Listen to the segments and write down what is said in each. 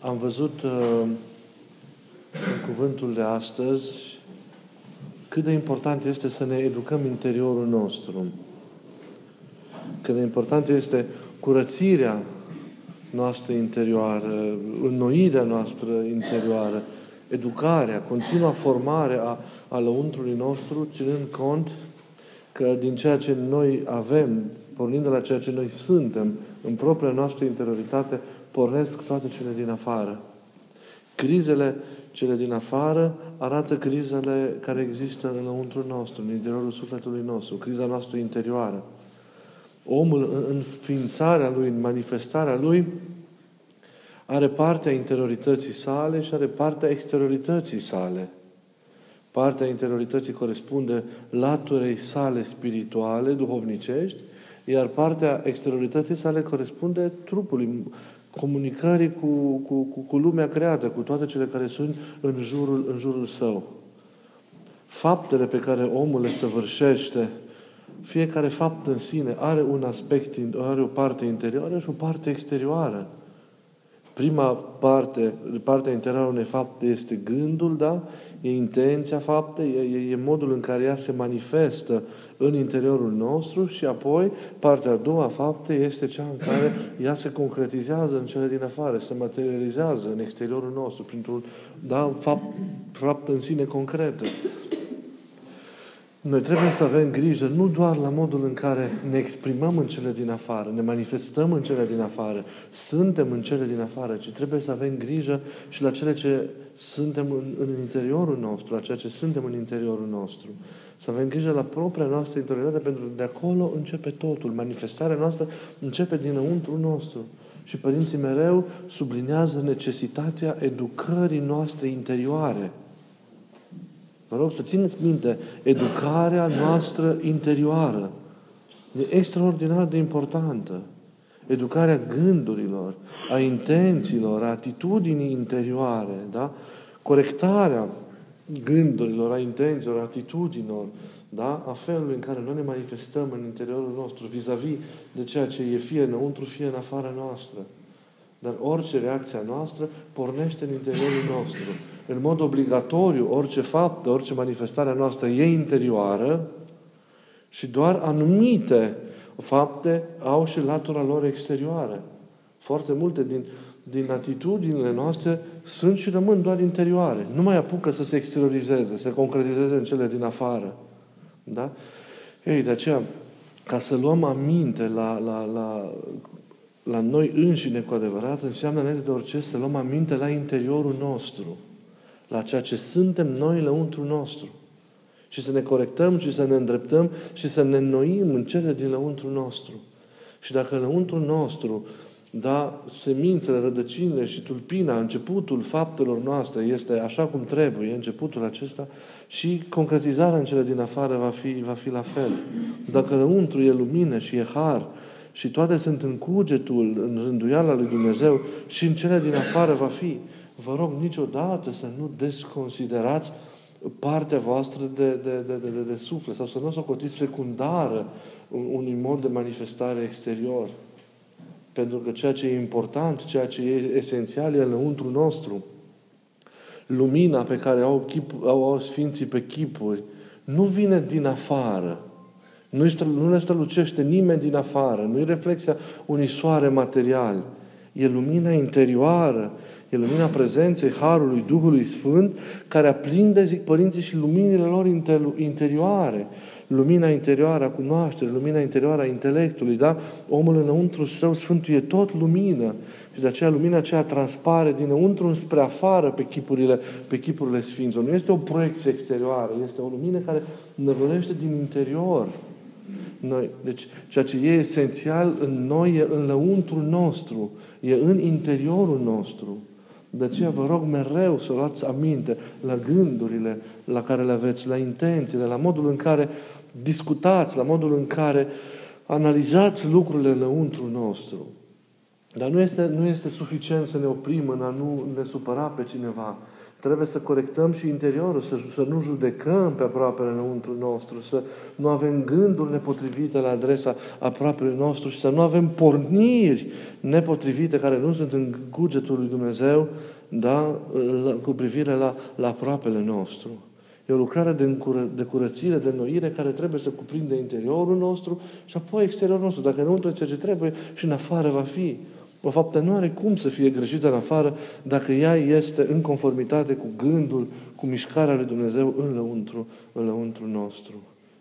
Am văzut uh, în cuvântul de astăzi cât de important este să ne educăm interiorul nostru. Cât de important este curățirea noastră interioară, înnoirea noastră interioară, educarea, continua formare a, a lăuntrului nostru, ținând cont că din ceea ce noi avem, pornind de la ceea ce noi suntem, în propria noastră interioritate, pornesc toate cele din afară. Crizele cele din afară arată crizele care există înăuntru nostru, în interiorul sufletului nostru, criza noastră interioară. Omul, în ființarea lui, în manifestarea lui, are partea interiorității sale și are partea exteriorității sale. Partea interiorității corespunde laturei sale spirituale, duhovnicești, iar partea exteriorității sale corespunde trupului, comunicării cu, cu, cu, cu lumea creată, cu toate cele care sunt în jurul, în jurul său. Faptele pe care omul le săvârșește, fiecare fapt în sine are un aspect, are o parte interioară și o parte exterioară. Prima parte, partea interioară unei fapte este gândul, da? E intenția faptei, e, e modul în care ea se manifestă în interiorul nostru și apoi partea a doua fapte este cea în care ea se concretizează în cele din afară, se materializează în exteriorul nostru, printr-un da, fapt, fapt în sine concretă. Noi trebuie să avem grijă nu doar la modul în care ne exprimăm în cele din afară, ne manifestăm în cele din afară, suntem în cele din afară, ci trebuie să avem grijă și la cele ce suntem în, în interiorul nostru, la ceea ce suntem în interiorul nostru. Să avem grijă la propria noastră interioritate, pentru că de acolo începe totul. Manifestarea noastră începe dinăuntru nostru. Și părinții mereu sublinează necesitatea educării noastre interioare. Vă rog să țineți minte, educarea noastră interioară e extraordinar de importantă. Educarea gândurilor, a intențiilor, a atitudinii interioare, da? corectarea gândurilor, a intențiilor, a atitudinilor, da? a felului în care noi ne manifestăm în interiorul nostru vis-a-vis de ceea ce e fie înăuntru, fie în afara noastră. Dar orice reacție a noastră pornește în interiorul nostru. În mod obligatoriu, orice fapt, orice manifestare a noastră e interioară și doar anumite fapte au și latura lor exterioară. Foarte multe din, din atitudinile noastre sunt și rămân doar interioare. Nu mai apucă să se exteriorizeze, să se concretizeze în cele din afară. Da? Ei, de aceea, ca să luăm aminte la, la, la la noi înșine cu adevărat, înseamnă înainte de orice să luăm aminte la interiorul nostru, la ceea ce suntem noi lăuntru nostru. Și să ne corectăm și să ne îndreptăm și să ne înnoim în cele din lăuntru nostru. Și dacă lăuntru nostru, da, semințele, rădăcinile și tulpina, începutul faptelor noastre este așa cum trebuie, începutul acesta, și concretizarea în cele din afară va fi, va fi la fel. Dacă lăuntru e lumină și e har, și toate sunt în cugetul, în rânduiala lui Dumnezeu și în cele din afară va fi. Vă rog niciodată să nu desconsiderați partea voastră de, de, de, de, de, de suflet sau să nu o socotiți secundară unui mod de manifestare exterior. Pentru că ceea ce e important, ceea ce e esențial e înăuntru nostru. Lumina pe care au, chip, au, au Sfinții pe chipuri nu vine din afară, nu, nu ne strălucește nimeni din afară. Nu e reflexia unui soare material. E lumina interioară. E lumina prezenței Harului Duhului Sfânt care aprinde, zic părinții, și luminile lor interioare. Lumina interioară a cunoașterii, lumina interioară a intelectului, da? Omul înăuntru său Sfântul e tot lumină. Și de aceea lumina aceea transpare dinăuntru înspre afară pe chipurile, pe chipurile Sfinților. Nu este o proiecție exterioară, este o lumină care năvălește din interior noi. Deci, ceea ce e esențial în noi e în lăuntru nostru, e în interiorul nostru. De aceea vă rog mereu să luați aminte la gândurile la care le aveți, la intențiile, la modul în care discutați, la modul în care analizați lucrurile lăuntru nostru. Dar nu este, nu este suficient să ne oprim în a nu ne supăra pe cineva. Trebuie să corectăm și interiorul, să, să nu judecăm pe aproapele înăuntru nostru, să nu avem gânduri nepotrivite la adresa aproapele nostru și să nu avem porniri nepotrivite care nu sunt în cugetul lui Dumnezeu, da, cu privire la, la aproapele nostru. E o lucrare de, încură, de curățire, de noire, care trebuie să cuprinde interiorul nostru și apoi exteriorul nostru. Dacă nu ceea ce trebuie și în afară va fi. O faptă nu are cum să fie greșită în afară dacă ea este în conformitate cu gândul, cu mișcarea lui Dumnezeu în lăuntru, în lăuntru nostru.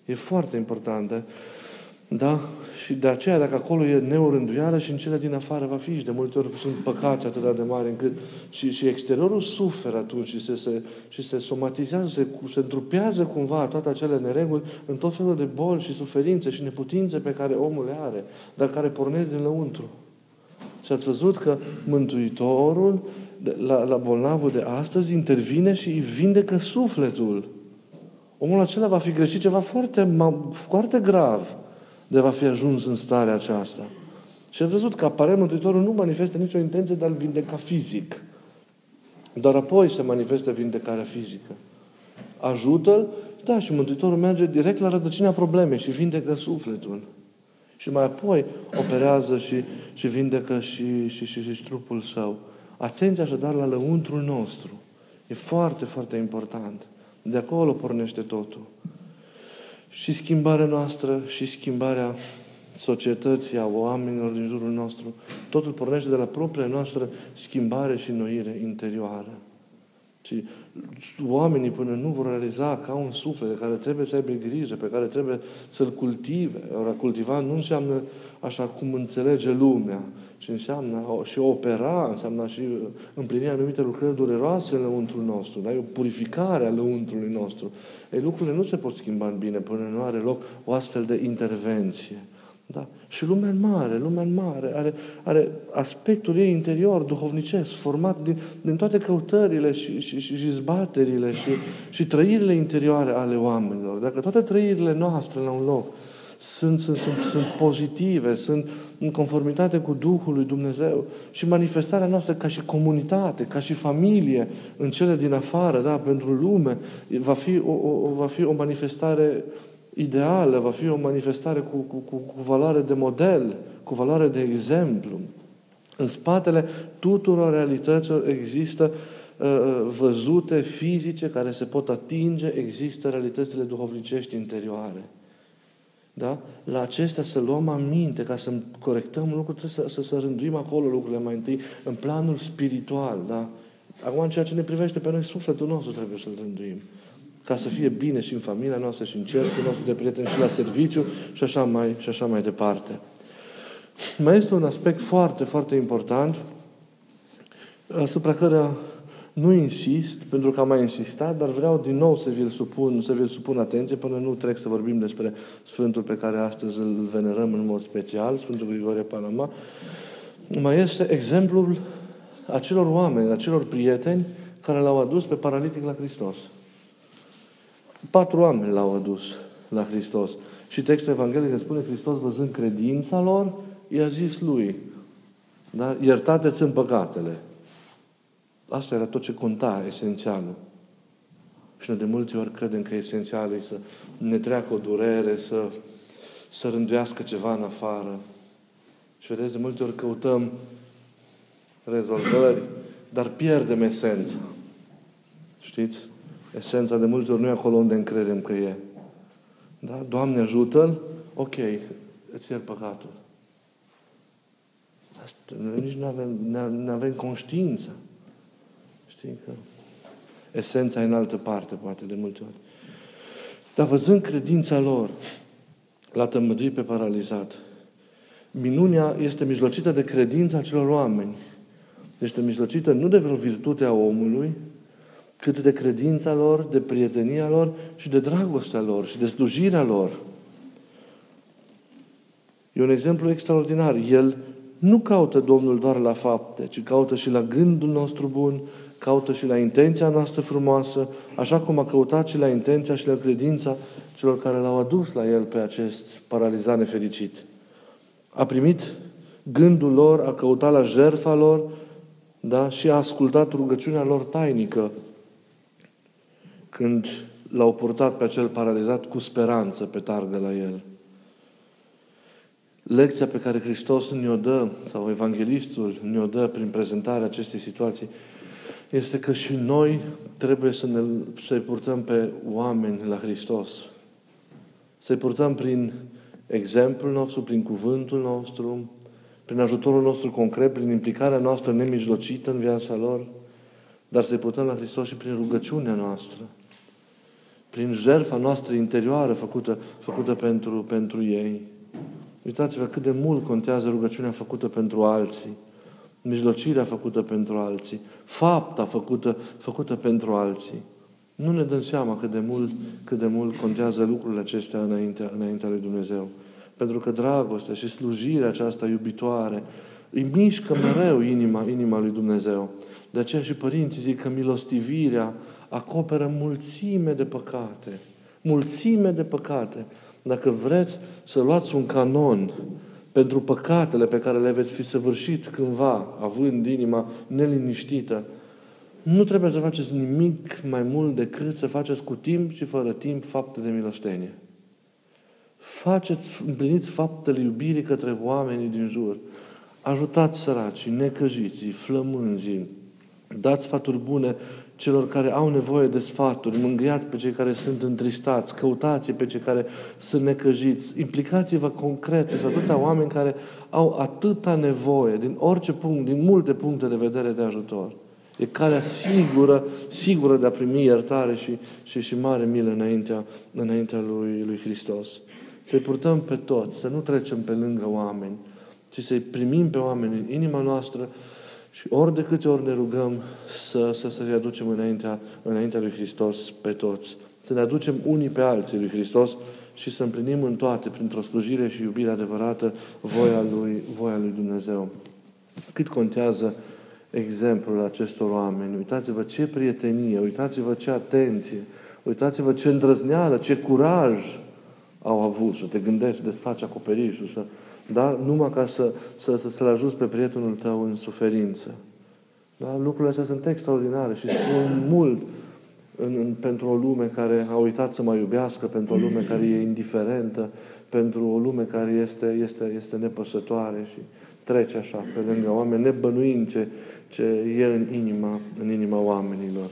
E foarte important. Da? Și de aceea, dacă acolo e neurânduială și în cele din afară va fi și de multe ori sunt păcați atât de mari încât și, și exteriorul suferă atunci și se, se, și se somatizează, se, se întrupează cumva toate acele nereguli în tot felul de boli și suferințe și neputințe pe care omul le are, dar care pornesc din lăuntru. Și ați văzut că Mântuitorul la, la bolnavul de astăzi intervine și îi vindecă sufletul. Omul acela va fi greșit ceva foarte, foarte grav de va fi ajuns în starea aceasta. Și ați văzut că aparent Mântuitorul nu manifestă nicio intenție de a-l vindeca fizic. Doar apoi se manifestă vindecarea fizică. Ajută-l, da, și Mântuitorul merge direct la rădăcina problemei și vindecă sufletul. Și mai apoi operează și, și vindecă și, și, și, și trupul său. Atenție așadar la lăuntrul nostru. E foarte, foarte important. De acolo pornește totul. Și schimbarea noastră, și schimbarea societății, a oamenilor din jurul nostru, totul pornește de la propria noastră schimbare și noire interioară. Și oamenii până nu vor realiza că au un suflet de care trebuie să aibă grijă, pe care trebuie să-l cultive. Ori a cultiva nu înseamnă așa cum înțelege lumea, ci înseamnă și opera, înseamnă și împlinirea anumite lucrări dureroase în lăuntrul nostru, da? e o purificare a lăuntrului nostru. Ei, lucrurile nu se pot schimba în bine până nu are loc o astfel de intervenție. Da. Și lumea mare, lumea mare, are, are aspectul ei interior, duhovnicesc, format din, din toate căutările și, și, și, și zbaterile și, și trăirile interioare ale oamenilor. Dacă toate trăirile noastre la un loc sunt, sunt, sunt, sunt pozitive, sunt în conformitate cu Duhul lui Dumnezeu și manifestarea noastră ca și comunitate, ca și familie, în cele din afară, da, pentru lume, va fi o, o, va fi o manifestare ideală, va fi o manifestare cu, cu, cu, cu valoare de model, cu valoare de exemplu. În spatele tuturor realităților există uh, uh, văzute, fizice, care se pot atinge, există realitățile duhovnicești interioare. Da? La acestea să luăm aminte, ca să corectăm lucruri, trebuie să, să, să rânduim acolo lucrurile mai întâi, în planul spiritual. Da? Acum, în ceea ce ne privește pe noi, sufletul nostru trebuie să-l rânduim ca să fie bine și în familia noastră și în cercul nostru de prieteni și la serviciu și așa mai, și așa mai departe. Mai este un aspect foarte, foarte important asupra care nu insist, pentru că am mai insistat, dar vreau din nou să vi-l supun, să vi-l supun atenție până nu trec să vorbim despre Sfântul pe care astăzi îl venerăm în mod special, Sfântul Grigorie Palama. Mai este exemplul acelor oameni, acelor prieteni care l-au adus pe paralitic la Hristos. Patru oameni l-au adus la Hristos. Și textul Evanghelic spune Hristos văzând credința lor, i-a zis lui, da? iertate-ți în păcatele. Asta era tot ce conta, esențialul. Și noi de multe ori credem că esențial e să ne treacă o durere, să, să rânduiască ceva în afară. Și vedeți, de multe ori căutăm rezolvări, dar pierdem esența. Știți? Esența de multe ori nu e acolo unde încredem că e. Da? Doamne, ajută-l, ok, îți iert păcatul. Asta, noi nici nu avem, nu avem conștiință. Știi că esența e în altă parte, poate, de multe ori. Dar văzând credința lor, l-a tămăduit pe paralizat. Minunea este mijlocită de credința celor oameni. Este mijlocită nu de vreo virtute a omului, cât de credința lor, de prietenia lor și de dragostea lor și de slujirea lor. E un exemplu extraordinar. El nu caută Domnul doar la fapte, ci caută și la gândul nostru bun, caută și la intenția noastră frumoasă, așa cum a căutat și la intenția și la credința celor care l-au adus la el pe acest paralizat nefericit. A primit gândul lor, a căutat la jertfa lor, da? și a ascultat rugăciunea lor tainică, când l-au purtat pe acel paralizat cu speranță pe targă la el. Lecția pe care Hristos ne-o dă, sau Evanghelistul ne-o dă prin prezentarea acestei situații, este că și noi trebuie să ne, să-i purtăm pe oameni la Hristos. Să-i purtăm prin exemplul nostru, prin cuvântul nostru, prin ajutorul nostru concret, prin implicarea noastră nemijlocită în viața lor, dar să-i purtăm la Hristos și prin rugăciunea noastră, prin jertfa noastră interioară făcută, făcută pentru, pentru ei. Uitați-vă cât de mult contează rugăciunea făcută pentru alții, mijlocirea făcută pentru alții, fapta făcută, făcută pentru alții. Nu ne dăm seama cât de mult, cât de mult contează lucrurile acestea înaintea, înaintea lui Dumnezeu. Pentru că dragostea și slujirea aceasta iubitoare îi mișcă mereu inima, inima lui Dumnezeu. De aceea și părinții zic că milostivirea acoperă mulțime de păcate. Mulțime de păcate. Dacă vreți să luați un canon pentru păcatele pe care le veți fi săvârșit cândva, având inima neliniștită, nu trebuie să faceți nimic mai mult decât să faceți cu timp și fără timp fapte de milostenie. Faceți, împliniți faptele iubirii către oamenii din jur. Ajutați săracii, necăjiții, flămânzii. Dați sfaturi bune celor care au nevoie de sfaturi, mângâiați pe cei care sunt întristați, căutați pe cei care sunt necăjiți, implicați-vă concret, sunt atâția oameni care au atâta nevoie, din orice punct, din multe puncte de vedere de ajutor. E calea sigură, sigură de a primi iertare și, și, și mare milă înaintea, înaintea lui, lui Hristos. Să-i purtăm pe toți, să nu trecem pe lângă oameni, ci să-i primim pe oameni în inima noastră și ori de câte ori ne rugăm să, să, să-i aducem înaintea, înaintea lui Hristos pe toți. Să ne aducem unii pe alții lui Hristos și să împlinim în toate, printr-o slujire și iubire adevărată, voia lui, voia lui Dumnezeu. Cât contează exemplul acestor oameni. Uitați-vă ce prietenie, uitați-vă ce atenție, uitați-vă ce îndrăzneală, ce curaj au avut să te gândești, desfaci acoperișul, să, da? numai ca să, să, să, să-l ajuți pe prietenul tău în suferință. Da? Lucrurile astea sunt extraordinare și spun mult în, în, pentru o lume care a uitat să mă iubească, pentru o lume care e indiferentă, pentru o lume care este, este, este nepăsătoare și trece așa pe lângă oameni, nebănuind ce, ce e în inima, în inima oamenilor.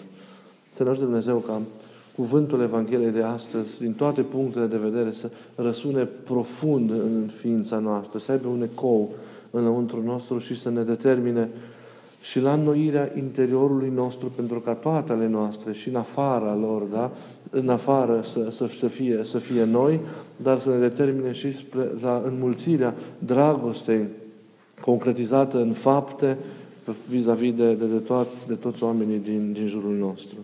Să ne Dumnezeu ca cuvântul Evangheliei de astăzi, din toate punctele de vedere, să răsune profund în ființa noastră, să aibă un ecou înăuntru nostru și să ne determine și la înnoirea interiorului nostru, pentru ca toate ale noastre și în afara lor, da? în afară să, să, să, fie, să fie noi, dar să ne determine și spre, la înmulțirea dragostei concretizată în fapte vis-a-vis de, de, de, toți, de toți oamenii din, din jurul nostru.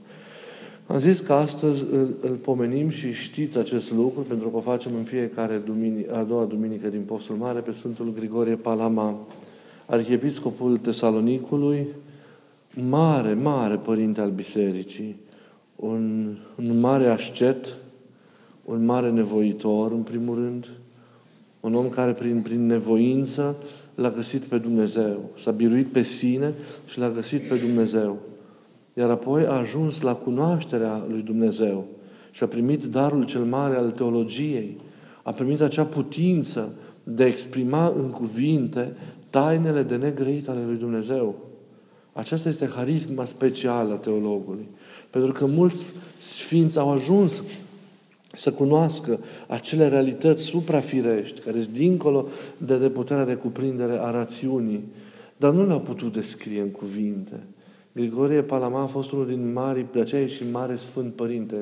Am zis că astăzi îl, îl pomenim și știți acest lucru, pentru că o facem în fiecare duminică, a doua duminică din Postul Mare pe Sfântul Grigorie Palama, arhiepiscopul Tesalonicului, mare, mare părinte al bisericii, un, un mare ascet, un mare nevoitor, în primul rând, un om care prin, prin nevoință l-a găsit pe Dumnezeu. S-a biruit pe sine și l-a găsit pe Dumnezeu. Iar apoi a ajuns la cunoașterea lui Dumnezeu și a primit darul cel mare al teologiei. A primit acea putință de a exprima în cuvinte tainele de negrăit ale lui Dumnezeu. Aceasta este harisma specială a teologului. Pentru că mulți sfinți au ajuns să cunoască acele realități suprafirești, care sunt dincolo de, de puterea de cuprindere a rațiunii, dar nu le-au putut descrie în cuvinte. Grigorie Palama a fost unul din mari, de aceea și mare Sfânt Părinte.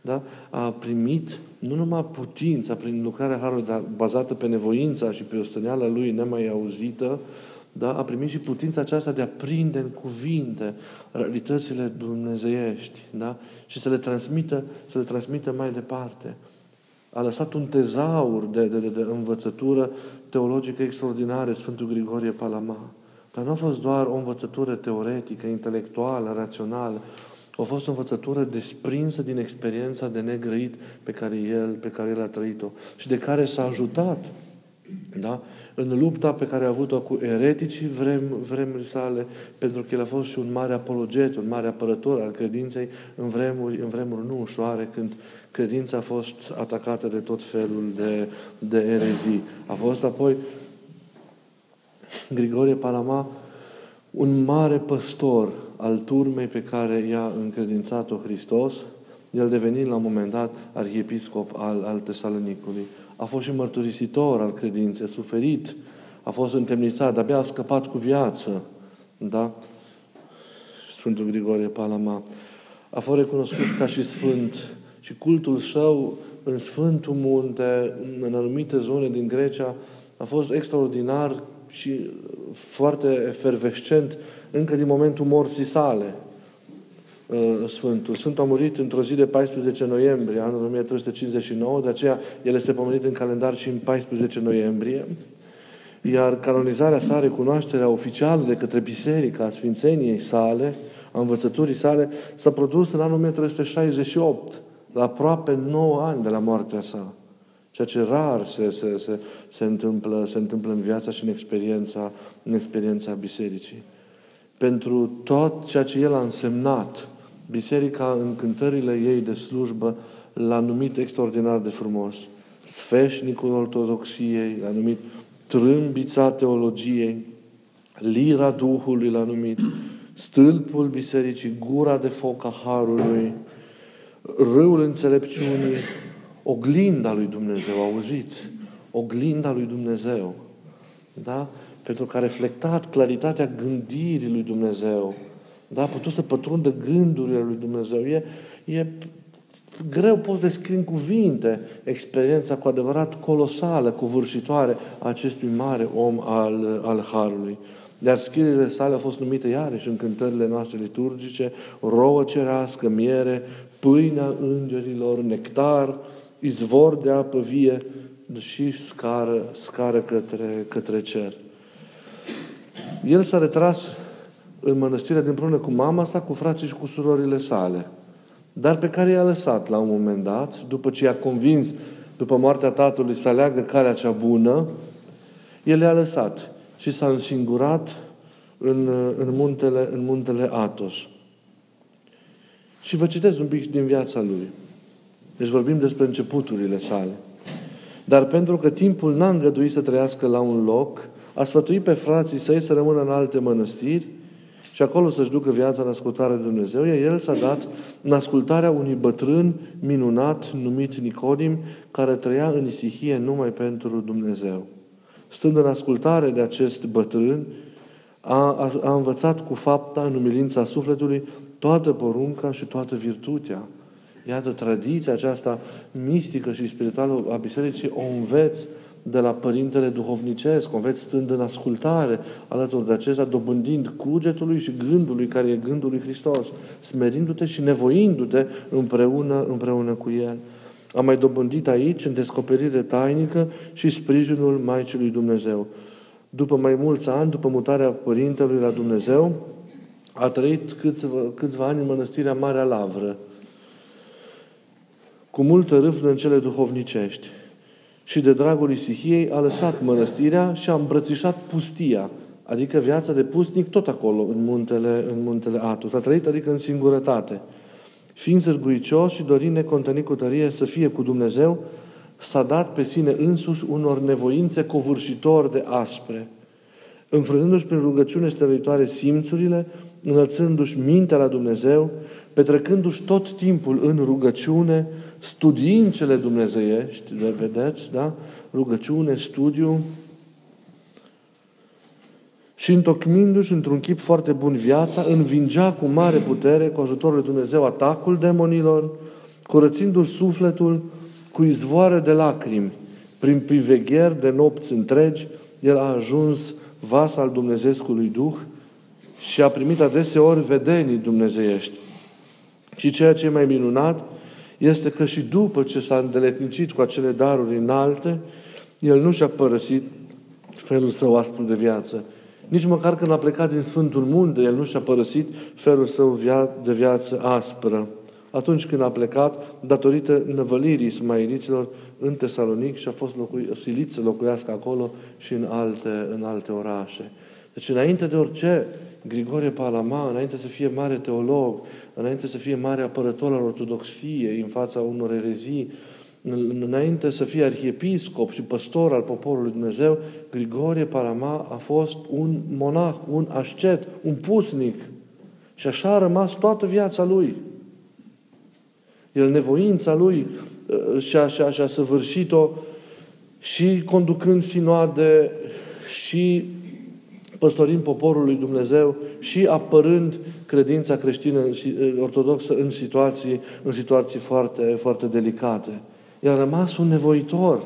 Da? A primit nu numai putința prin lucrarea Harului, dar bazată pe nevoința și pe ostăneala lui nemai auzită, da? a primit și putința aceasta de a prinde în cuvinte realitățile dumnezeiești da? și să le transmită, să le transmită mai departe. A lăsat un tezaur de, de, de, de învățătură teologică extraordinară Sfântul Grigorie Palama. Dar nu a fost doar o învățătură teoretică, intelectuală, rațională. A fost o învățătură desprinsă din experiența de negrăit pe care el, pe care el a trăit-o și de care s-a ajutat Da? În lupta pe care a avut-o cu ereticii vrem, vremuri sale, pentru că el a fost și un mare apologet, un mare apărător al credinței în vremuri, în vremuri nu ușoare, când credința a fost atacată de tot felul de, de erezii. A fost apoi Grigorie Palama un mare păstor al turmei pe care i-a încredințat-o Hristos, el devenind la un moment dat arhiepiscop al, al Tesalonicului. A fost și mărturisitor al credinței, a suferit, a fost întemnițat, abia a scăpat cu viață. Da? Sfântul Grigorie Palama. A fost recunoscut ca și sfânt și cultul său în Sfântul Munte, în anumite zone din Grecia, a fost extraordinar și foarte efervescent încă din momentul morții sale. Uh, Sfântul. Sfântul a murit într-o zi de 14 noiembrie, anul 1359, de aceea el este pomenit în calendar și în 14 noiembrie. Iar canonizarea sa, recunoașterea oficială de către Biserica a Sfințeniei sale, a învățăturii sale, s-a produs în anul 1368, la aproape 9 ani de la moartea sa. Ceea ce rar se, se, se, se, întâmplă, se întâmplă în viața și în experiența, în experiența bisericii. Pentru tot ceea ce El a însemnat, biserica în cântările ei de slujbă l-a numit extraordinar de frumos. Sfeșnicul ortodoxiei, l-a numit trâmbița teologiei, lira Duhului l-a numit, stâlpul bisericii, gura de foc a Harului, râul înțelepciunii, oglinda lui Dumnezeu, auziți? Oglinda lui Dumnezeu. Da? Pentru că a reflectat claritatea gândirii lui Dumnezeu. Da? A putut să pătrundă gândurile lui Dumnezeu. E, e greu poți descrie în cuvinte experiența cu adevărat colosală, covârșitoare a acestui mare om al, al Harului. Iar scrierile sale au fost numite iarăși în cântările noastre liturgice, rouă cerească, miere, pâinea îngerilor, nectar, izvor de apă vie și scară, scară către, către cer. El s-a retras în mănăstire împreună cu mama sa, cu frații și cu surorile sale, dar pe care i-a lăsat la un moment dat, după ce i-a convins, după moartea tatălui, să aleagă calea cea bună, el i-a lăsat și s-a însingurat în, în, muntele, în muntele Atos. Și vă citesc un pic din viața lui. Deci vorbim despre începuturile sale. Dar pentru că timpul n-a îngăduit să trăiască la un loc, a sfătuit pe frații săi să rămână în alte mănăstiri și acolo să-și ducă viața în ascultarea de Dumnezeu, iar el s-a dat în ascultarea unui bătrân minunat numit Nicodim, care trăia în isihie numai pentru Dumnezeu. Stând în ascultare de acest bătrân, a, a, a învățat cu fapta, în umilința sufletului, toată porunca și toată virtutea. Iată, tradiția aceasta mistică și spirituală a Bisericii o înveți de la Părintele Duhovnicesc, o înveți stând în ascultare alături de acesta, dobândind cugetului și gândului care e gândul lui Hristos, smerindu-te și nevoindu-te împreună, împreună cu El. Am mai dobândit aici, în descoperire tainică și sprijinul Maicii lui Dumnezeu. După mai mulți ani, după mutarea Părintelui la Dumnezeu, a trăit câțiva, câțiva ani în mănăstirea Marea Lavră, cu multă râvnă în cele duhovnicești. Și de dragul Isihiei a lăsat mănăstirea și a îmbrățișat pustia, adică viața de pustnic tot acolo, în muntele, în muntele Atos. A trăit, adică în singurătate. Fiind sârguicios și dorind necontănit cu tărie să fie cu Dumnezeu, s-a dat pe sine însuși unor nevoințe covârșitor de aspre. Înfrânându-și prin rugăciune stăruitoare simțurile, înălțându-și mintea la Dumnezeu, petrecându-și tot timpul în rugăciune, studiind cele dumnezeiești, le vedeți, da? Rugăciune, studiu, și întocmindu-și într-un chip foarte bun viața, învingea cu mare putere, cu ajutorul lui Dumnezeu, atacul demonilor, curățindu-și sufletul cu izvoare de lacrimi, prin privegheri de nopți întregi, el a ajuns vas al Dumnezeescului Duh și a primit adeseori vedenii dumnezeiești. Și ceea ce e mai minunat este că și după ce s-a îndeletnicit cu acele daruri înalte, el nu și-a părăsit felul său aspru de viață. Nici măcar când a plecat din Sfântul Munte, el nu și-a părăsit felul său de viață aspră. atunci când a plecat, datorită năvălirii smailiților în Tesalonic și a fost locui, silit să locuiască acolo și în alte, în alte orașe. Deci înainte de orice, Grigorie Palama, înainte să fie mare teolog, înainte să fie mare apărător al ortodoxiei în fața unor erezii, înainte să fie arhiepiscop și păstor al poporului Dumnezeu, Grigorie Palama a fost un monah, un ascet, un pusnic. Și așa a rămas toată viața lui. El, nevoința lui, uh, și-a, și-a, și-a săvârșit-o și conducând sinoade și păstorind poporul lui Dumnezeu și apărând credința creștină ortodoxă în situații, în situații foarte, foarte delicate. El a rămas un nevoitor.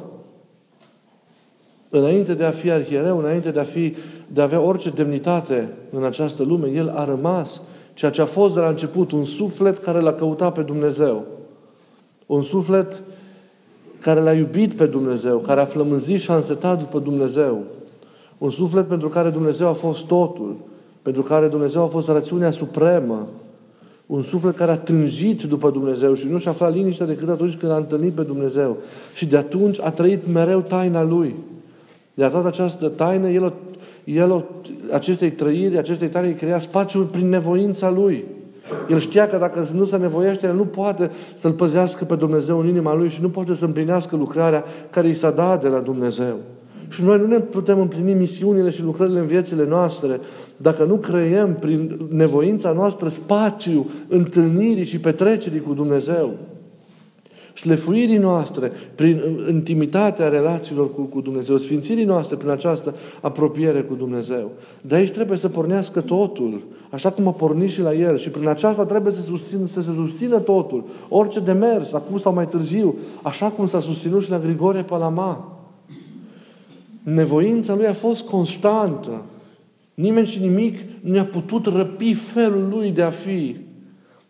Înainte de a fi arhiereu, înainte de a, fi, de a avea orice demnitate în această lume, el a rămas ceea ce a fost de la început, un suflet care l-a căutat pe Dumnezeu. Un suflet care l-a iubit pe Dumnezeu, care a flămânzit și a însetat după Dumnezeu. Un suflet pentru care Dumnezeu a fost totul, pentru care Dumnezeu a fost rațiunea supremă. Un suflet care a tânjit după Dumnezeu și nu și-a aflat liniștea decât atunci când a întâlnit pe Dumnezeu. Și de atunci a trăit mereu taina Lui. De toată această taină, El, el acestei trăiri, acestei taine, crea spațiul prin nevoința Lui. El știa că dacă nu se nevoiește, el nu poate să-L păzească pe Dumnezeu în inima Lui și nu poate să împlinească lucrarea care i s-a dat de la Dumnezeu. Și noi nu ne putem împlini misiunile și lucrările în viețile noastre dacă nu creăm prin nevoința noastră spațiu întâlnirii și petrecerii cu Dumnezeu. Șlefuirii noastre, prin intimitatea relațiilor cu, cu Dumnezeu, sfințirii noastre prin această apropiere cu Dumnezeu. De aici trebuie să pornească totul, așa cum a pornit și la El. Și prin aceasta trebuie să, susțin, să se susțină totul. Orice demers, acum sau mai târziu, așa cum s-a susținut și la Grigore Palama. Nevoința lui a fost constantă. Nimeni și nimic nu a putut răpi felul lui de a fi.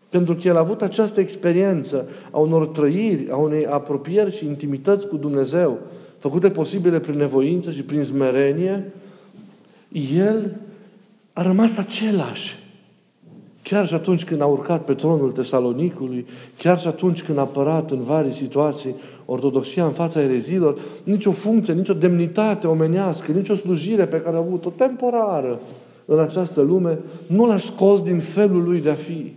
Pentru că el a avut această experiență a unor trăiri, a unei apropieri și intimități cu Dumnezeu, făcute posibile prin nevoință și prin smerenie, el a rămas același. Chiar și atunci când a urcat pe tronul Tesalonicului, chiar și atunci când a apărat în vari situații ortodoxia în fața erezilor, nicio funcție, nicio demnitate omenească, nicio slujire pe care a avut-o temporară în această lume, nu l-a scos din felul lui de a fi.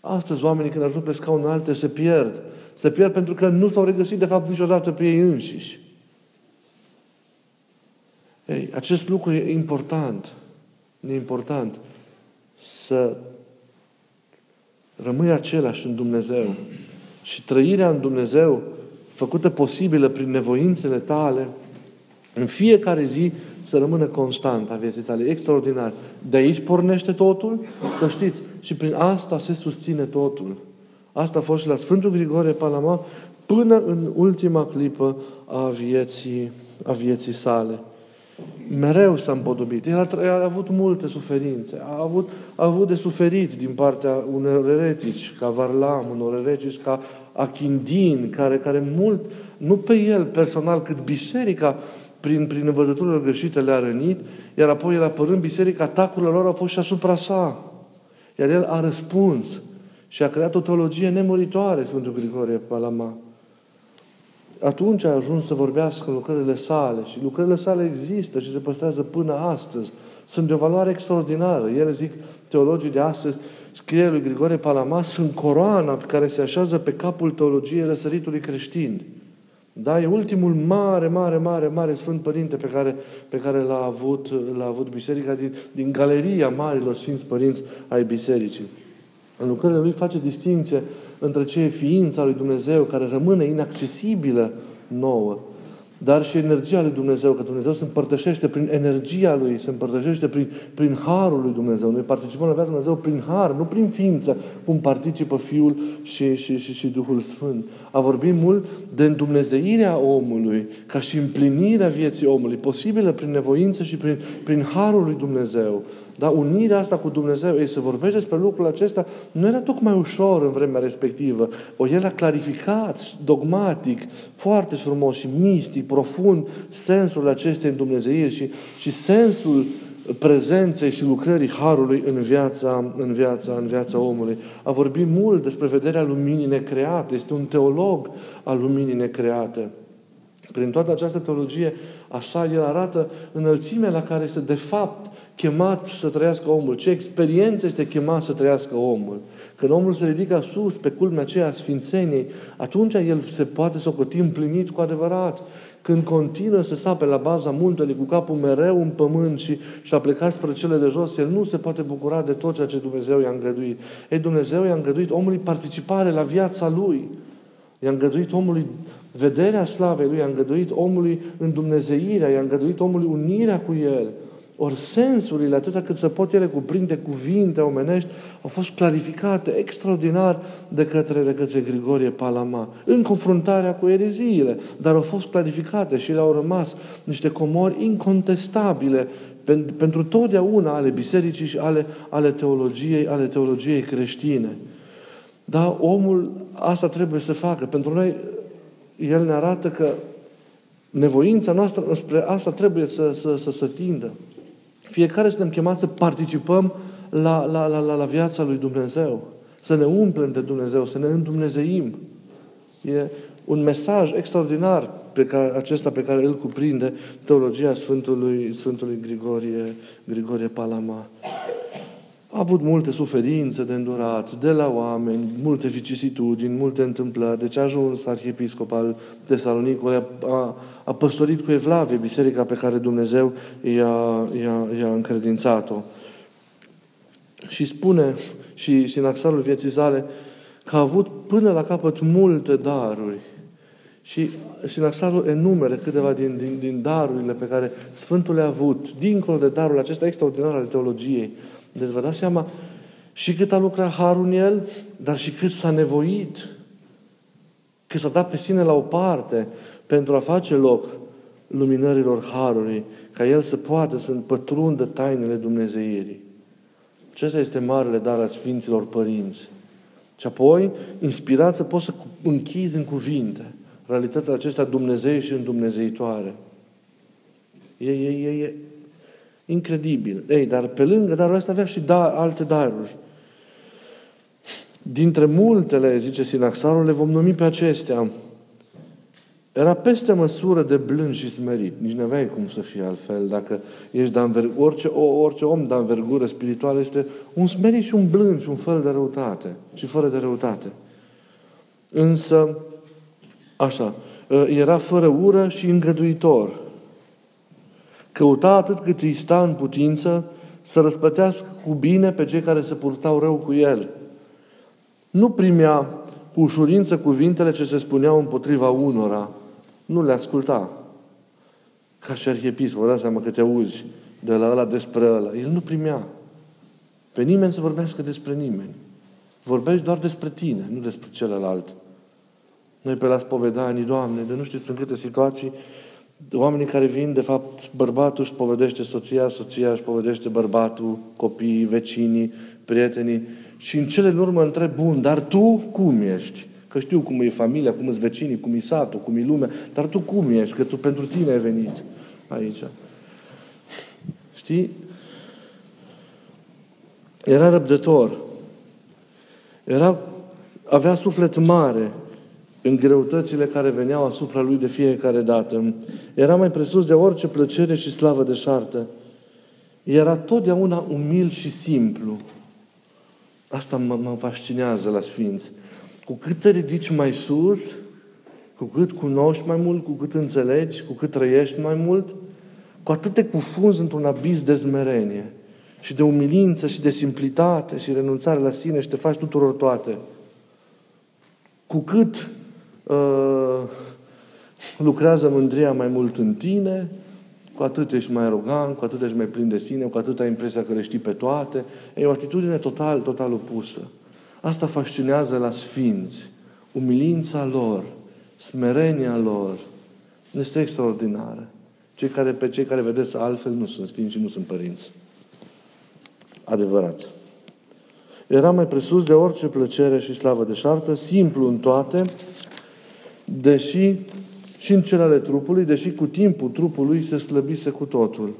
Astăzi oamenii când ajung pe scaun alte se pierd. Se pierd pentru că nu s-au regăsit de fapt niciodată pe ei înșiși. Ei, acest lucru e important. E important să rămâi același în Dumnezeu. Și trăirea în Dumnezeu, făcută posibilă prin nevoințele tale, în fiecare zi să rămână constant a vieții tale. Extraordinar. De aici pornește totul, să știți. Și prin asta se susține totul. Asta a fost și la Sfântul Grigore Palama până în ultima clipă a vieții, a vieții sale mereu s-a împodobit. El a, a avut multe suferințe. A avut, a avut de suferit din partea unor eretici, ca Varlam, unor eretici ca Achindin, care, care mult, nu pe el personal, cât biserica, prin, prin învățăturile greșite le-a rănit, iar apoi el apărând biserica, atacurile lor au fost și asupra sa. Iar el a răspuns și a creat o teologie nemuritoare, Sfântul Grigorie Palama atunci a ajuns să vorbească lucrările sale și lucrările sale există și se păstrează până astăzi. Sunt de o valoare extraordinară. Ele zic, teologii de astăzi, scrie lui Grigore Palama, sunt coroana care se așează pe capul teologiei răsăritului creștin. Da, e ultimul mare, mare, mare, mare Sfânt Părinte pe care, pe care l-a, avut, l-a avut Biserica din, din galeria marilor Sfinți Părinți ai Bisericii. În lucrările lui face distinție între ce e ființa lui Dumnezeu care rămâne inaccesibilă nouă, dar și energia lui Dumnezeu, că Dumnezeu se împărtășește prin energia lui, se împărtășește prin, prin harul lui Dumnezeu. Noi participăm la viața Dumnezeu prin har, nu prin ființă, cum participă Fiul și, și, și, și Duhul Sfânt. A vorbit mult de îndumnezeirea omului, ca și împlinirea vieții omului, posibilă prin nevoință și prin, prin harul lui Dumnezeu. Da? Unirea asta cu Dumnezeu, ei, să vorbește despre lucrul acesta, nu era tocmai ușor în vremea respectivă. O, el a clarificat dogmatic, foarte frumos și mistic, profund, sensul acestei îndumnezeiri și, și sensul prezenței și lucrării Harului în viața, în viața, în viața omului. A vorbit mult despre vederea luminii necreate. Este un teolog al luminii necreate. Prin toată această teologie, așa el arată înălțimea la care este de fapt chemat să trăiască omul, ce experiență este chemat să trăiască omul. Când omul se ridică sus pe culmea aceea a sfințeniei, atunci el se poate socoti împlinit cu adevărat. Când continuă să sape la baza muntelui cu capul mereu în pământ și, și a plecat spre cele de jos, el nu se poate bucura de tot ceea ce Dumnezeu i-a îngăduit. Ei, Dumnezeu i-a îngăduit omului participare la viața lui. I-a îngăduit omului vederea slavei lui, i-a îngăduit omului îndumnezeirea, i-a îngăduit omului unirea cu el. Ori sensurile, atâta cât se pot ele cuprinde cuvinte omenești, au fost clarificate extraordinar de către, de către Grigorie Palama, în confruntarea cu ereziile, dar au fost clarificate și le-au rămas niște comori incontestabile pentru totdeauna ale bisericii și ale, ale, teologiei, ale teologiei creștine. Dar omul asta trebuie să facă. Pentru noi, el ne arată că nevoința noastră spre asta trebuie să, să, să se tindă. Fiecare suntem chemați să participăm la, la, la, la, la viața lui Dumnezeu. Să ne umplem de Dumnezeu, să ne îndumnezeim. E un mesaj extraordinar pe care, acesta pe care îl cuprinde teologia Sfântului, Sfântului Grigorie, Grigorie Palama. A avut multe suferințe de îndurat de la oameni, multe vicisitudini, multe întâmplări. Deci a ajuns arhiepiscop al Tesalonicului, a, a păstorit cu evlavie biserica pe care Dumnezeu i-a, i-a, i-a încredințat-o. Și spune și sinaxarul vieții sale că a avut până la capăt multe daruri. Și sinaxarul enumere câteva din, din, din darurile pe care Sfântul le-a avut, dincolo de darul acesta extraordinar al teologiei. Deci vă dați seama și cât a lucrat Harul în el, dar și cât s-a nevoit, cât s-a dat pe sine la o parte pentru a face loc luminărilor Harului, ca el să poată să împătrundă tainele Dumnezeirii. Acesta este marele dar al Sfinților Părinți. Și apoi, inspirat să poți să închizi în cuvinte realitatea acestea Dumnezei și îndumnezeitoare. E, e, e, e incredibil. Ei, dar pe lângă darul ăsta avea și da, alte daruri. Dintre multele, zice Sinaxarul, le vom numi pe acestea era peste măsură de blând și smerit. Nici nu aveai cum să fie altfel. Dacă ești de înver... orice, orice om de învergură spirituală este un smerit și un blând și un fel de răutate. Și fără de răutate. Însă, așa, ă, era fără ură și îngăduitor. Căuta atât cât îi sta în putință să răspătească cu bine pe cei care se purtau rău cu el. Nu primea cu ușurință cuvintele ce se spuneau împotriva unora, nu le asculta. Ca și arhiepiscop, vă dați seama că te auzi de la ăla despre ăla. El nu primea pe nimeni să vorbească despre nimeni. Vorbești doar despre tine, nu despre celălalt. Noi pe la spovedanii, Doamne, de nu știți în câte situații, oamenii care vin, de fapt, bărbatul își povedește soția, soția își povedește bărbatul, copiii, vecinii, prietenii și în cele în urmă întreb, bun, dar tu cum ești? Că știu cum e familia, cum e vecinii, cum e satul, cum e lumea, dar tu cum ești? Că tu pentru tine ai venit aici. Știi? Era răbdător. Era, avea suflet mare în greutățile care veneau asupra lui de fiecare dată. Era mai presus de orice plăcere și slavă de șartă. Era totdeauna umil și simplu. Asta mă, mă fascinează la Sfinți. Cu cât te ridici mai sus, cu cât cunoști mai mult, cu cât înțelegi, cu cât trăiești mai mult, cu atât te cufunzi într-un abis de zmerenie și de umilință și de simplitate și renunțare la sine și te faci tuturor toate. Cu cât uh, lucrează mândria mai mult în tine, cu atât ești mai arogant, cu atât ești mai plin de sine, cu atât ai impresia că le știi pe toate. E o atitudine total, total opusă. Asta fascinează la sfinți. Umilința lor, smerenia lor, este extraordinară. Cei care, pe cei care vedeți altfel nu sunt sfinți și nu sunt părinți. Adevărați. Era mai presus de orice plăcere și slavă de șartă, simplu în toate, deși și în cele ale trupului, deși cu timpul trupul lui se slăbise cu totul.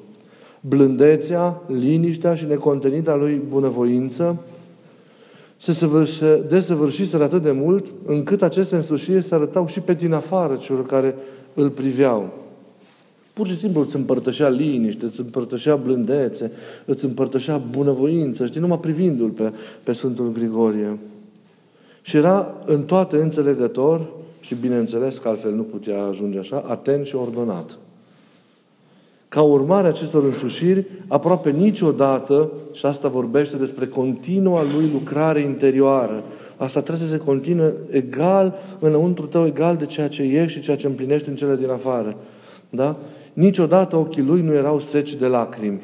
blândețea, liniștea și necontenita lui bunăvoință se desăvârșiseră atât de mult încât aceste însușiri se arătau și pe din afară celor care îl priveau. Pur și simplu îți împărtășea liniște, îți împărtășea blândețe, îți împărtășea bunăvoință, știi, numai privindu-l pe, pe Sfântul Grigorie. Și era în toate înțelegător și bineînțeles că altfel nu putea ajunge așa, atent și ordonat. Ca urmare a acestor însușiri, aproape niciodată, și asta vorbește despre continua lui lucrare interioară, asta trebuie să se continue egal înăuntru tău, egal de ceea ce ești și ceea ce împlinești în cele din afară. Da? Niciodată ochii lui nu erau seci de lacrimi,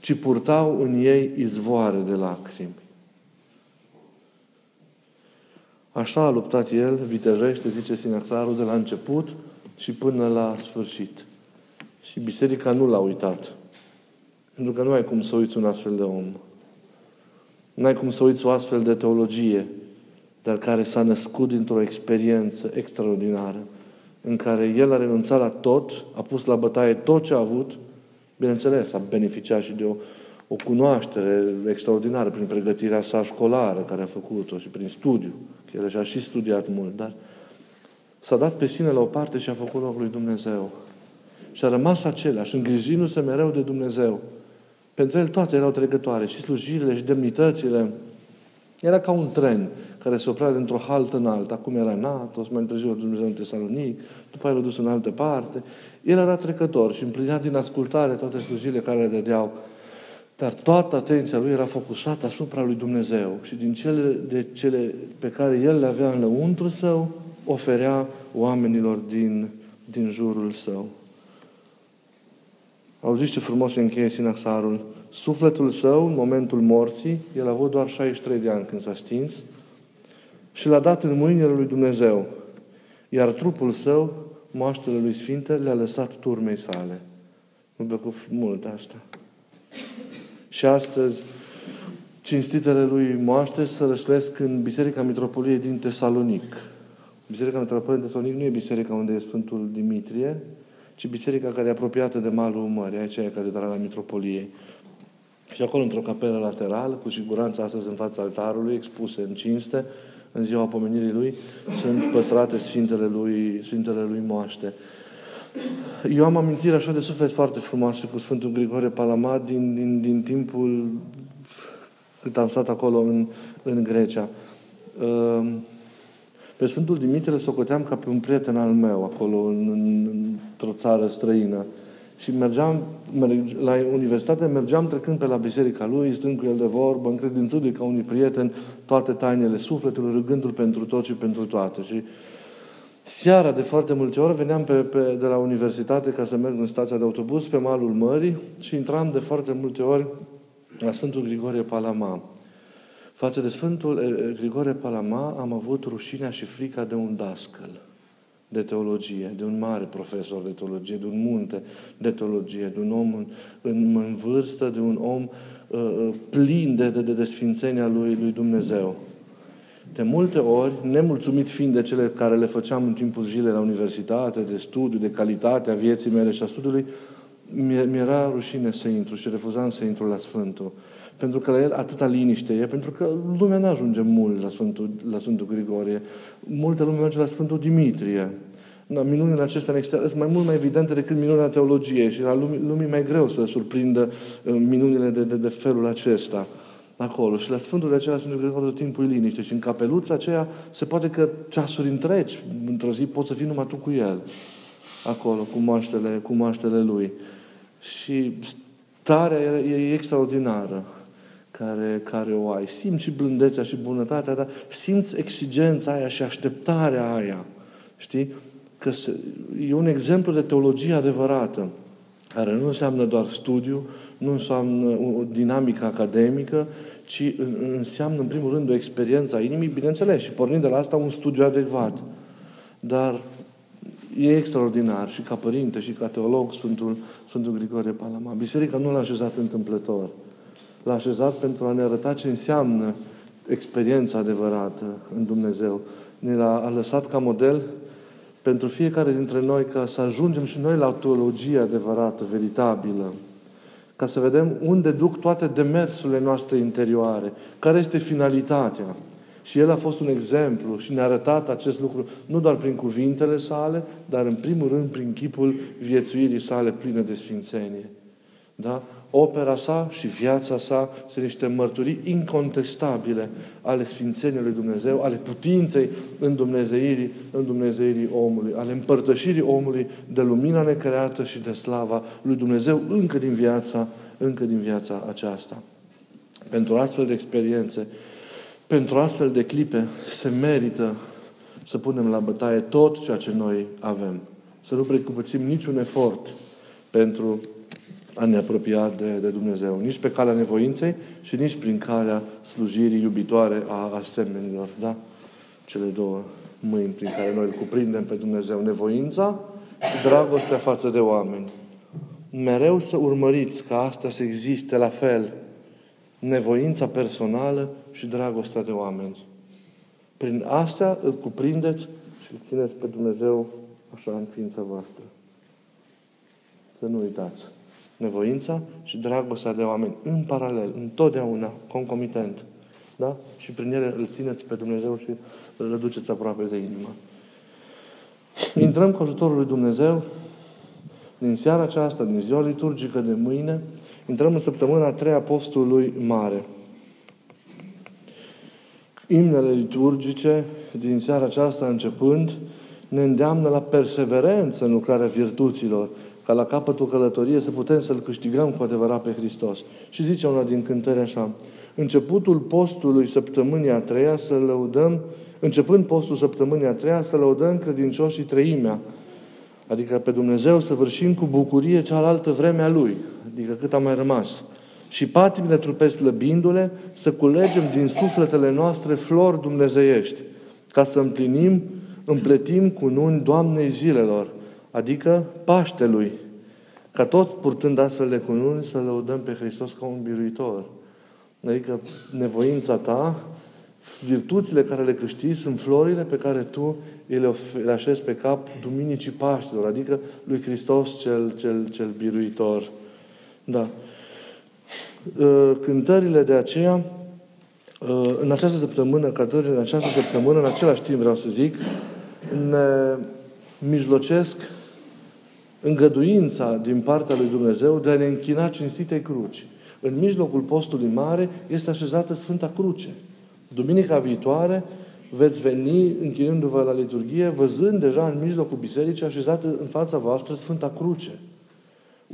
ci purtau în ei izvoare de lacrimi. Așa a luptat el, vitejește, zice Sinaclarul, de la început și până la sfârșit. Și biserica nu l-a uitat. Pentru că nu ai cum să uiți un astfel de om. Nu ai cum să uiți o astfel de teologie, dar care s-a născut dintr-o experiență extraordinară, în care el a renunțat la tot, a pus la bătaie tot ce a avut, bineînțeles, a beneficiat și de o, o cunoaștere extraordinară prin pregătirea sa școlară care a făcut-o și prin studiu, că el și-a și studiat mult, dar s-a dat pe sine la o parte și a făcut locul lui Dumnezeu. Și a rămas același, îngrijindu-se mereu de Dumnezeu. Pentru el toate erau trecătoare, și slujirile, și demnitățile. Era ca un tren care se oprea dintr-o haltă în alta. Acum era în Atos, mai târziu Dumnezeu în Tesalonic, după aia l-a dus în altă parte. El era trecător și împlinea din ascultare toate slujirile care le dădeau. Dar toată atenția lui era focusată asupra lui Dumnezeu și din cele, de cele pe care el le avea în lăuntru său, oferea oamenilor din, din jurul său. Auziți ce frumos se încheie Sinaxarul. Sufletul său, în momentul morții, el a avut doar 63 de ani când s-a stins, și l-a dat în mâinile lui Dumnezeu. Iar trupul său, moaștele lui Sfinte, le-a lăsat turmei sale. Nu plăcut mult asta. Și astăzi, cinstitele lui moaște să rășlesc în Biserica Mitropoliei din Tesalonic. Biserica Mitropoliei din Tesalonic nu e biserica unde e Sfântul Dimitrie, ci biserica care e apropiată de malul mării, aici e catedrala Mitropoliei. Și acolo, într-o capelă laterală, cu siguranță astăzi în fața altarului, expuse în cinste, în ziua pomenirii lui, sunt păstrate Sfintele lui, Sfintele lui Moaște. Eu am amintire așa de suflet foarte frumoase cu Sfântul Grigore Palamat din, din, din timpul cât am stat acolo în, în Grecia. Uh, pe Sfântul Dimitrie îl socoteam ca pe un prieten al meu acolo, în, în, într-o țară străină. Și mergeam, merg, la universitate mergeam trecând pe la biserica lui, stând cu el de vorbă, încredințându-i ca unui prieten toate tainele sufletului, rugându-l pentru tot și pentru toate. Și seara, de foarte multe ori, veneam pe, pe, de la universitate ca să merg în stația de autobuz pe malul mării și intram de foarte multe ori la Sfântul Grigorie Palama. Față de Sfântul Grigore Palama am avut rușinea și frica de un dascăl de teologie, de un mare profesor de teologie, de un munte de teologie, de un om în, în, în vârstă, de un om uh, uh plin de, de, de desfințenia lui, lui Dumnezeu. De multe ori, nemulțumit fiind de cele care le făceam în timpul zilei la universitate, de studiu, de calitatea vieții mele și a studiului, mi-era rușine să intru și refuzam să intru la Sfântul. Pentru că la el atâta liniște e, pentru că lumea nu ajunge mult la Sfântul, la Sfântul Grigorie. Multe lume merge la Sfântul Dimitrie. Da, minunile acestea în exterior sunt mai mult mai evidente decât minunea teologiei și la lumii, lumii mai greu să surprindă uh, minunile de, de, de felul acesta acolo. Și la Sfântul de aceea Sfântul Grigore tot timpul liniște. Și în capeluța aceea se poate că ceasuri întregi, într-o zi, poți să fii numai tu cu el. Acolo, cu moaștele, cu moaștele lui. Și starea e, e extraordinară care, care o ai. Simți și blândețea și bunătatea, dar simți exigența aia și așteptarea aia. Știi? Că e un exemplu de teologie adevărată, care nu înseamnă doar studiu, nu înseamnă o dinamică academică, ci înseamnă, în primul rând, o experiență a inimii, bineînțeles, și pornind de la asta un studiu adecvat. Dar e extraordinar și ca părinte și ca teolog Sfântul, Sfântul Grigore Palama. Biserica nu l-a așezat întâmplător l-a așezat pentru a ne arăta ce înseamnă experiența adevărată în Dumnezeu. Ne l-a lăsat ca model pentru fiecare dintre noi ca să ajungem și noi la o teologie adevărată, veritabilă, ca să vedem unde duc toate demersurile noastre interioare, care este finalitatea. Și el a fost un exemplu și ne-a arătat acest lucru nu doar prin cuvintele sale, dar în primul rând prin chipul viețuirii sale pline de sfințenie. Da? Opera sa și viața sa sunt niște mărturii incontestabile ale Sfințeniei lui Dumnezeu, ale putinței în Dumnezeirii, în Dumnezeirii omului, ale împărtășirii omului de lumina necreată și de slava lui Dumnezeu încă din viața, încă din viața aceasta. Pentru astfel de experiențe, pentru astfel de clipe, se merită să punem la bătaie tot ceea ce noi avem. Să nu precupățim niciun efort pentru a ne apropia de, de Dumnezeu. Nici pe calea nevoinței și nici prin calea slujirii iubitoare a asemenilor. Da? Cele două mâini prin care noi îl cuprindem pe Dumnezeu. Nevoința și dragostea față de oameni. Mereu să urmăriți ca asta să existe la fel. Nevoința personală și dragostea de oameni. Prin astea îl cuprindeți și îl țineți pe Dumnezeu așa în ființa voastră. Să nu uitați nevoința și dragostea de oameni în paralel, întotdeauna, concomitent. Da? Și prin ele îl țineți pe Dumnezeu și îl duceți aproape de inimă. Intrăm cu ajutorul lui Dumnezeu din seara aceasta, din ziua liturgică de mâine, intrăm în săptămâna a treia postului mare. Imnele liturgice din seara aceasta începând ne îndeamnă la perseverență în lucrarea virtuților, ca la capătul călătoriei să putem să-L câștigăm cu adevărat pe Hristos. Și zice una din cântări așa, începutul postului săptămânii a treia să lăudăm, începând postul săptămânii a treia, să lăudăm credincioșii treimea, adică pe Dumnezeu să vârșim cu bucurie cealaltă vremea Lui, adică cât a mai rămas. Și patimile trupesc slăbindu-le, să culegem din sufletele noastre flori dumnezeiești, ca să împlinim, împletim cu nuni Doamnei zilelor, adică Paștelui, ca toți purtând astfel de cununi să lăudăm pe Hristos ca un biruitor. Adică nevoința ta, virtuțile care le câștigi sunt florile pe care tu le, le așezi pe cap Duminicii Paștilor, adică lui Hristos cel, cel, cel biruitor. Da. Ă, cântările de aceea, ă, în această săptămână, cântările în această săptămână, în același timp vreau să zic, ne mijlocesc îngăduința din partea lui Dumnezeu de a ne închina cinstite cruci. În mijlocul postului mare este așezată Sfânta Cruce. Duminica viitoare veți veni închinându-vă la liturghie, văzând deja în mijlocul bisericii așezată în fața voastră Sfânta Cruce.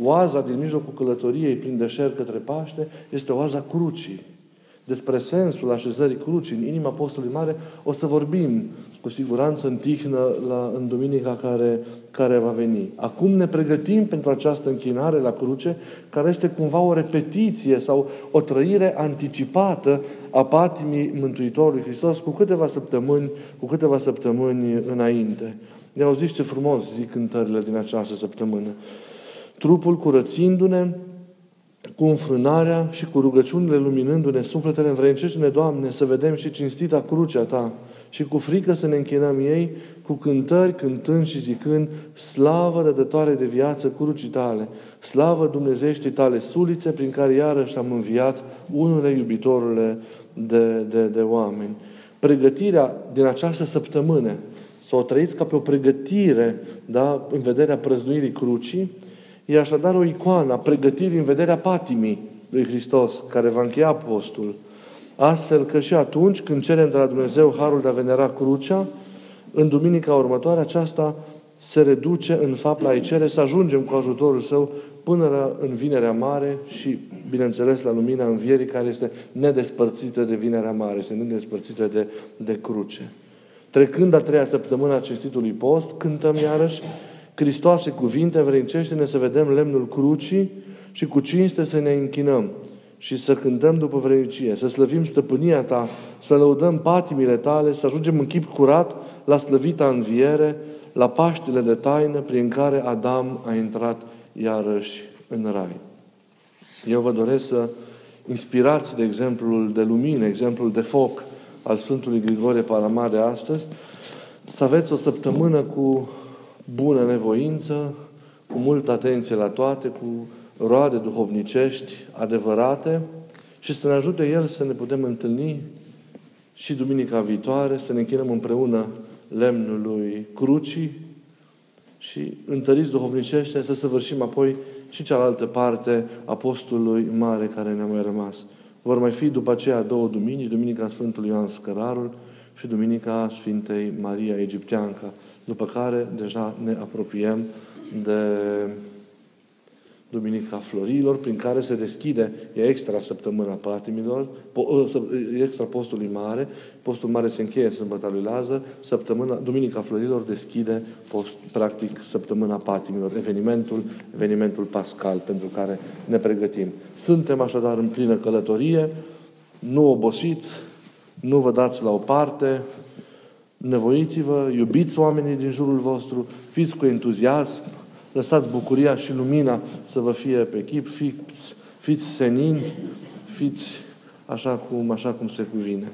Oaza din mijlocul călătoriei prin deșert către Paște este oaza crucii. Despre sensul așezării crucii în inima Apostolului Mare o să vorbim cu siguranță în tihnă la, în duminica care, care va veni. Acum ne pregătim pentru această închinare la cruce, care este cumva o repetiție sau o trăire anticipată a patimii Mântuitorului Hristos cu câteva săptămâni, cu câteva săptămâni înainte. Ne auziți ce frumos zic cântările din această săptămână. Trupul curățindu-ne, cu înfrânarea și cu rugăciunile luminându-ne sufletele, învrednicește-ne, Doamne, să vedem și cinstita crucea Ta și cu frică să ne închinăm ei, cu cântări, cântând și zicând, slavă rădătoare de viață crucii Tale, slavă Dumnezeieștii Tale sulițe, prin care iarăși am înviat unule iubitorule de, de, de oameni. Pregătirea din această săptămână, să o trăiți ca pe o pregătire da, în vederea prăznuirii crucii, E așadar o icoană a pregătirii în vederea patimii lui Hristos, care va încheia postul. Astfel că și atunci când cerem de la Dumnezeu harul de a venera crucea, în duminica următoare aceasta se reduce în fapt la cere să ajungem cu ajutorul Său până în Vinerea Mare și, bineînțeles, la lumina Învierii, care este nedespărțită de Vinerea Mare, este nedespărțită de, de cruce. Trecând a treia săptămână a cinstitului post, cântăm iarăși Hristoase cuvinte, vrednicește-ne să vedem lemnul crucii și cu cinste să ne închinăm și să cântăm după vrednicie, să slăvim stăpânia Ta, să lăudăm patimile Tale, să ajungem în chip curat la slăvita înviere, la Paștile de taină prin care Adam a intrat iarăși în rai. Eu vă doresc să inspirați de exemplul de lumină, exemplul de foc al Sfântului Grigorie Palama de astăzi, să aveți o săptămână cu bună nevoință, cu multă atenție la toate, cu roade duhovnicești adevărate și să ne ajute El să ne putem întâlni și duminica viitoare, să ne închinăm împreună lemnului crucii și întăriți duhovnicește să săvârșim apoi și cealaltă parte a postului mare care ne-a mai rămas. Vor mai fi după aceea două duminici, Duminica Sfântului Ioan Scărarul și Duminica Sfintei Maria Egipteanca, după care deja ne apropiem de Duminica Florilor, prin care se deschide, e extra săptămâna patimilor, ă, e extra postului mare, postul mare se încheie sâmbăta lui Lazar, săptămâna, Duminica Florilor deschide, post, practic, săptămâna patimilor, evenimentul, evenimentul pascal pentru care ne pregătim. Suntem așadar în plină călătorie, nu obosiți, nu vă dați la o parte, nevoiți-vă, iubiți oamenii din jurul vostru, fiți cu entuziasm, Lăsați bucuria și lumina să vă fie pe chip, fiți, fiți senini, fiți așa cum, așa cum se cuvine.